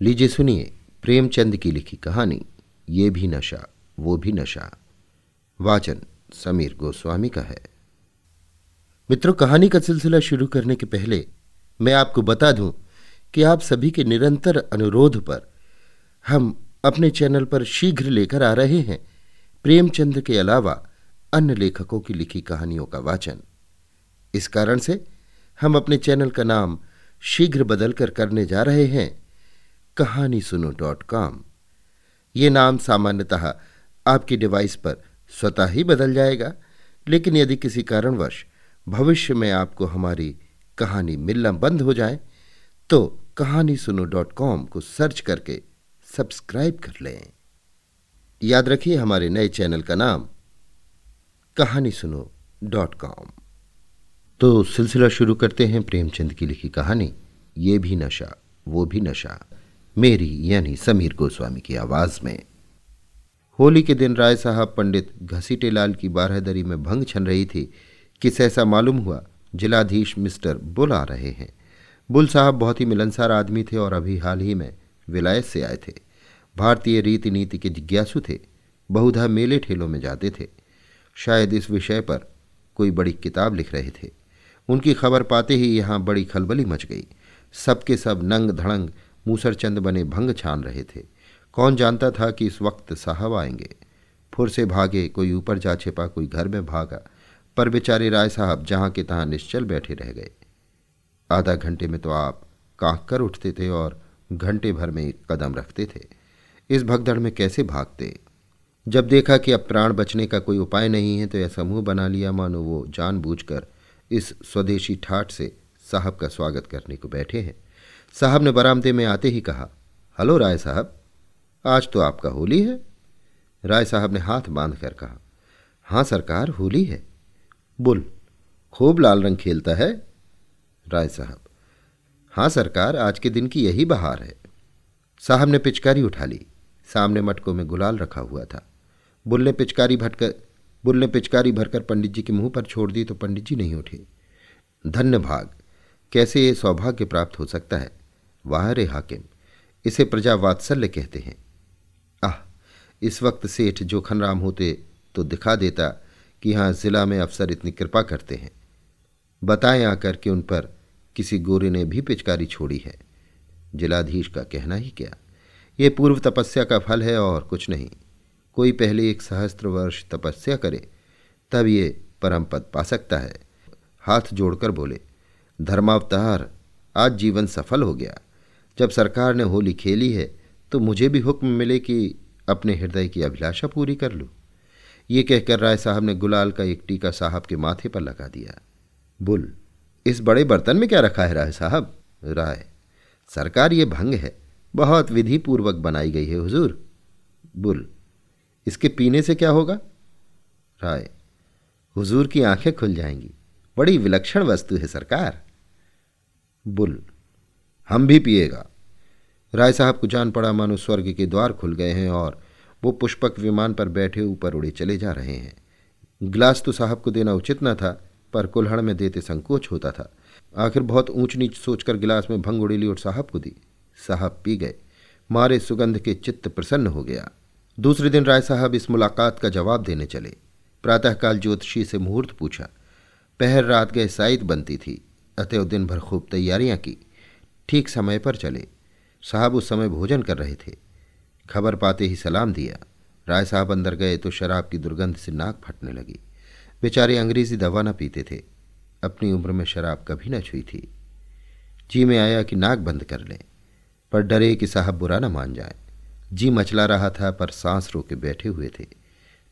लीजिए सुनिए प्रेमचंद की लिखी कहानी, ये भी नशा, वो भी नशा। वाचन समीर गोस्वामी का है। मित्रों, कहानी का सिलसिला शुरू करने के पहले मैं आपको बता दूँ कि आप सभी के निरंतर अनुरोध पर हम अपने चैनल पर शीघ्र लेकर आ रहे हैं प्रेमचंद के अलावा अन्य लेखकों की लिखी कहानियों का वाचन। इस कारण से हम अपने चैनल का नाम शीघ्र बदलकर करने जा रहे हैं। कहानी सुनो डॉट कॉम। ये नाम सामान्यतः आपकी डिवाइस पर स्वतः ही बदल जाएगा, लेकिन यदि किसी कारणवश भविष्य में आपको हमारी कहानी मिलना बंद हो जाए तो कहानी सुनो डॉट कॉम को सर्च करके सब्सक्राइब कर लें। याद रखिए हमारे नए चैनल का नाम कहानी सुनो डॉट कॉम। तो सिलसिला शुरू करते हैं प्रेमचंद की लिखी कहानी, ये भी नशा, वो भी नशा। मेरी, यानी समीर गोस्वामी की आवाज़ में। होली के दिन राय साहब पंडित घसीटे लाल की बारहदरी में भंग छन रही थी कि ऐसा मालूम हुआ जिलाधीश मिस्टर बुल आ रहे हैं। बुल साहब बहुत ही मिलनसार आदमी थे और अभी हाल ही में विलायत से आए थे। भारतीय रीति नीति के जिज्ञासु थे, बहुधा मेले ठेलों में जाते थे। शायद इस विषय पर कोई बड़ी किताब लिख रहे थे। उनकी खबर पाते ही यहाँ बड़ी खलबली मच गई। सबके सब नंग धड़ंग मूसरचंद बने भंग छान रहे थे। कौन जानता था कि इस वक्त साहब आएँगे? फुर से भागे, कोई ऊपर जा छिपा, कोई घर में भागा। पर बेचारे राय साहब जहाँ के तहां निश्चल बैठे रह गए। आधा घंटे में तो आप कांक कर उठते थे और घंटे भर में एक कदम रखते थे। इस भगदड़ में कैसे भागते? जब देखा कि अब प्राण बचने का कोई उपाय नहीं है तो यह समूह बना लिया। मानो वो जानबूझकर इस स्वदेशी ठाठ से साहब का स्वागत करने को बैठे हैं। साहब ने बरामदे में आते ही कहा, हलो राय साहब, आज तो आपका होली है। राय साहब ने हाथ बाँध कर कहा हाँ सरकार, होली है। बुल, खूब लाल रंग खेलता है? राय साहब हाँ सरकार, आज के दिन की यही बहार है। साहब ने पिचकारी उठा ली, सामने मटकों में गुलाल रखा हुआ था। बुल ने पिचकारी भटकर, बुल ने पिचकारी भरकर पंडित जी के मुँह पर छोड़ दी तो पंडित जी नहीं उठे। धन्य भाग कैसे ये सौभाग्य प्राप्त हो सकता है? वाह रे हाकिम, इसे प्रजा वात्सल्य कहते हैं। आह, इस वक्त सेठ जोखन राम होते तो दिखा देता कि यहाँ जिला में अफसर इतनी कृपा करते हैं। बताएँ आकर कि उन पर किसी गोरे ने भी पिचकारी छोड़ी है। जिलाधीश का कहना ही क्या? ये पूर्व तपस्या का फल है और कुछ नहीं। कोई पहले एक सहस्त्र वर्ष तपस्या करे, तब ये परम पद पा सकता है। हाथ जोड़कर बोले धर्मावतार, आज जीवन सफल हो गया। जब सरकार ने होली खेली है तो मुझे भी हुक्म मिले कि अपने हृदय की अभिलाषा पूरी कर लूँ। ये कहकर राय साहब ने गुलाल का एक टीका साहब के माथे पर लगा दिया। बुल, इस बड़े बर्तन में क्या रखा है राय साहब? राय, सरकार ये भंग है, बहुत विधि पूर्वक बनाई गई है, हुजूर। बुल, इसके पीने से क्या होगा? राय, हुजूर की आँखें खुल जाएँगी। बड़ी विलक्षण वस्तु है सरकार। बुल। हम भी पिएगा। राय साहब को जान पड़ा मानो स्वर्ग के द्वार खुल गए हैं और वो पुष्पक विमान पर बैठे ऊपर उड़े चले जा रहे हैं। गिलास तो साहब को देना उचित न था, पर कुल्हड़ में देते संकोच होता था। आखिर बहुत ऊंच नीच सोचकर गिलास में भंग उड़ेली और साहब को दी। साहब पी गए। मारे सुगंध के चित्त प्रसन्न हो गया। दूसरे दिन राय साहब इस मुलाकात का जवाब देने चले। प्रातःकाल ज्योतिषी से मुहूर्त पूछा। पहर रात गए साइत बनती थी। अतएव दिन भर खूब तैयारियाँ की। ठीक समय पर चले। साहब उस समय भोजन कर रहे थे। खबर पाते ही सलाम दिया। राय साहब अंदर गए तो शराब की दुर्गंध से नाक फटने लगी। बेचारे अंग्रेज़ी दवा न पीते थे। अपनी उम्र में शराब कभी न छुई थी। जी में आया कि नाक बंद कर लें, पर डरे कि साहब बुरा न मान जाए। जी मचला रहा था पर सांस रोके बैठे हुए थे।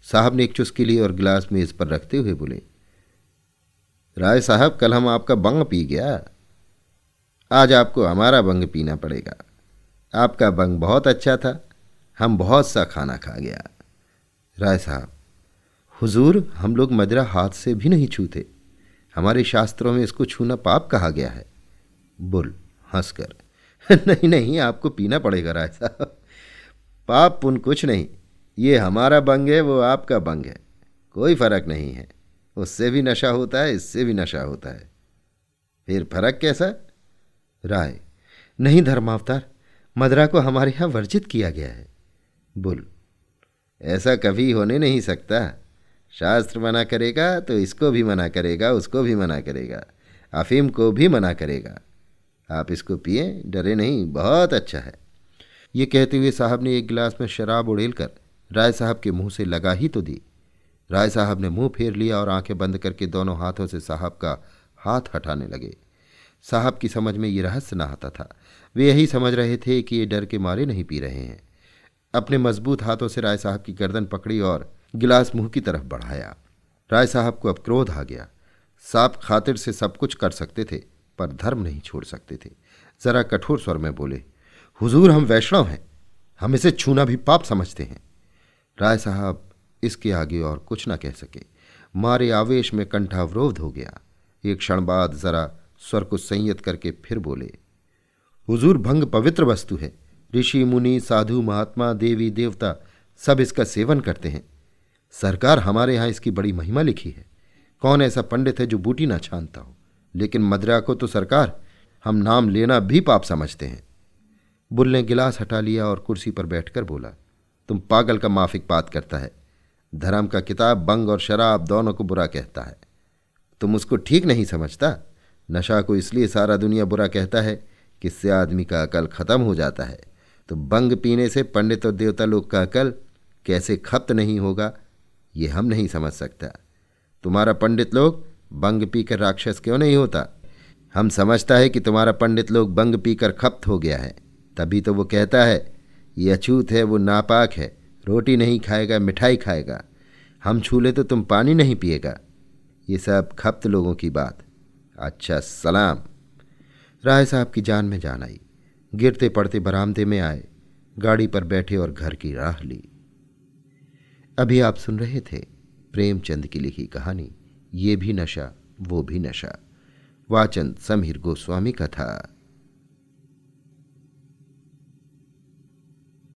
साहब ने एक चुस्की ली और गिलास मेज पर रखते हुए बोले राय साहब, कल हम आपका बंग पी गया। आज आपको हमारा बंग पीना पड़ेगा। आपका बंग बहुत अच्छा था। हम बहुत सा खाना खा गया। राय साहब, हुजूर, हम लोग मदरा हाथ से भी नहीं छूते। हमारे शास्त्रों में इसको छूना पाप कहा गया है। बुल, हंसकर, नहीं नहीं, आपको पीना पड़ेगा राय साहब। पाप पुन कुछ नहीं। ये हमारा बंग है, वो आपका बंग है। कोई फ़र्क नहीं है। उससे भी नशा होता है, इससे भी नशा होता है। फिर फ़र्क कैसा? राय, नहीं धर्मावतार मदरा को हमारे यहाँ वर्जित किया गया है। बुल, ऐसा कभी होने नहीं सकता। शास्त्र मना करेगा तो इसको भी मना करेगा, उसको भी मना करेगा, अफीम को भी मना करेगा। आप इसको पिए, डरे नहीं, बहुत अच्छा है। ये कहते हुए साहब ने एक गिलास में शराब उड़ेल कर राय साहब के मुँह से लगा ही तो दी। राय साहब ने मुँह फेर लिया और आँखें बंद करके दोनों हाथों से साहब का हाथ हटाने लगे। साहब की समझ में ये रहस्य न आता था। वे यही समझ रहे थे कि ये डर के मारे नहीं पी रहे हैं। अपने मज़बूत हाथों से राय साहब की गर्दन पकड़ी और गिलास मुँह की तरफ़ बढ़ाया। राय साहब को अब क्रोध आ गया। साफ़ खातिर से सब कुछ कर सकते थे, पर धर्म नहीं छोड़ सकते थे। जरा कठोर स्वर में बोले, हुजूर, हम वैष्णव हैं। हम इसे छूना भी पाप समझते हैं। राय साहब इसके आगे और कुछ न कह सके। मारे आवेश में कंठावरोध हो गया। एक क्षण बाद जरा स्वर को संयत करके फिर बोले, हुजूर, भंग पवित्र वस्तु है। ऋषि, मुनि, साधु, महात्मा, देवी, देवता सब इसका सेवन करते हैं। सरकार हमारे यहाँ इसकी बड़ी महिमा लिखी है। कौन ऐसा पंडित है जो बूटी ना छानता हो? लेकिन मदरा को तो सरकार, हम नाम लेना भी पाप समझते हैं। बुल ने गिलास हटा लिया और कुर्सी पर बैठकर बोला, तुम पागल का माफिक बात करता है। धर्म का किताब, बंग और शराब दोनों को बुरा कहता है। तुम उसको ठीक नहीं समझता? नशा को इसलिए सारा दुनिया बुरा कहता है कि इससे आदमी का अकल खत्म हो जाता है। तो बंग पीने से पंडित और देवता लोग का अकल कैसे खप्त नहीं होगा, ये हम नहीं समझ सकता। तुम्हारा पंडित लोग बंग पीकर राक्षस क्यों नहीं होता? हम समझता है कि तुम्हारा पंडित लोग बंग पीकर खप्त हो गया है। तभी तो वो कहता है, ये अछूत है, वो नापाक है। रोटी नहीं खाएगा, मिठाई खाएगा। हम छूले तो तुम पानी नहीं पिएगा। ये सब खप्त लोगों की बात। अच्छा सलाम। राय साहब की जान में जान आई। गिरते पड़ते बरामदे में आए। गाड़ी पर बैठे और घर की राह ली। अभी आप सुन रहे थे प्रेमचंद की लिखी कहानी, ये भी नशा, वो भी नशा। वाचन समीर गोस्वामी का था।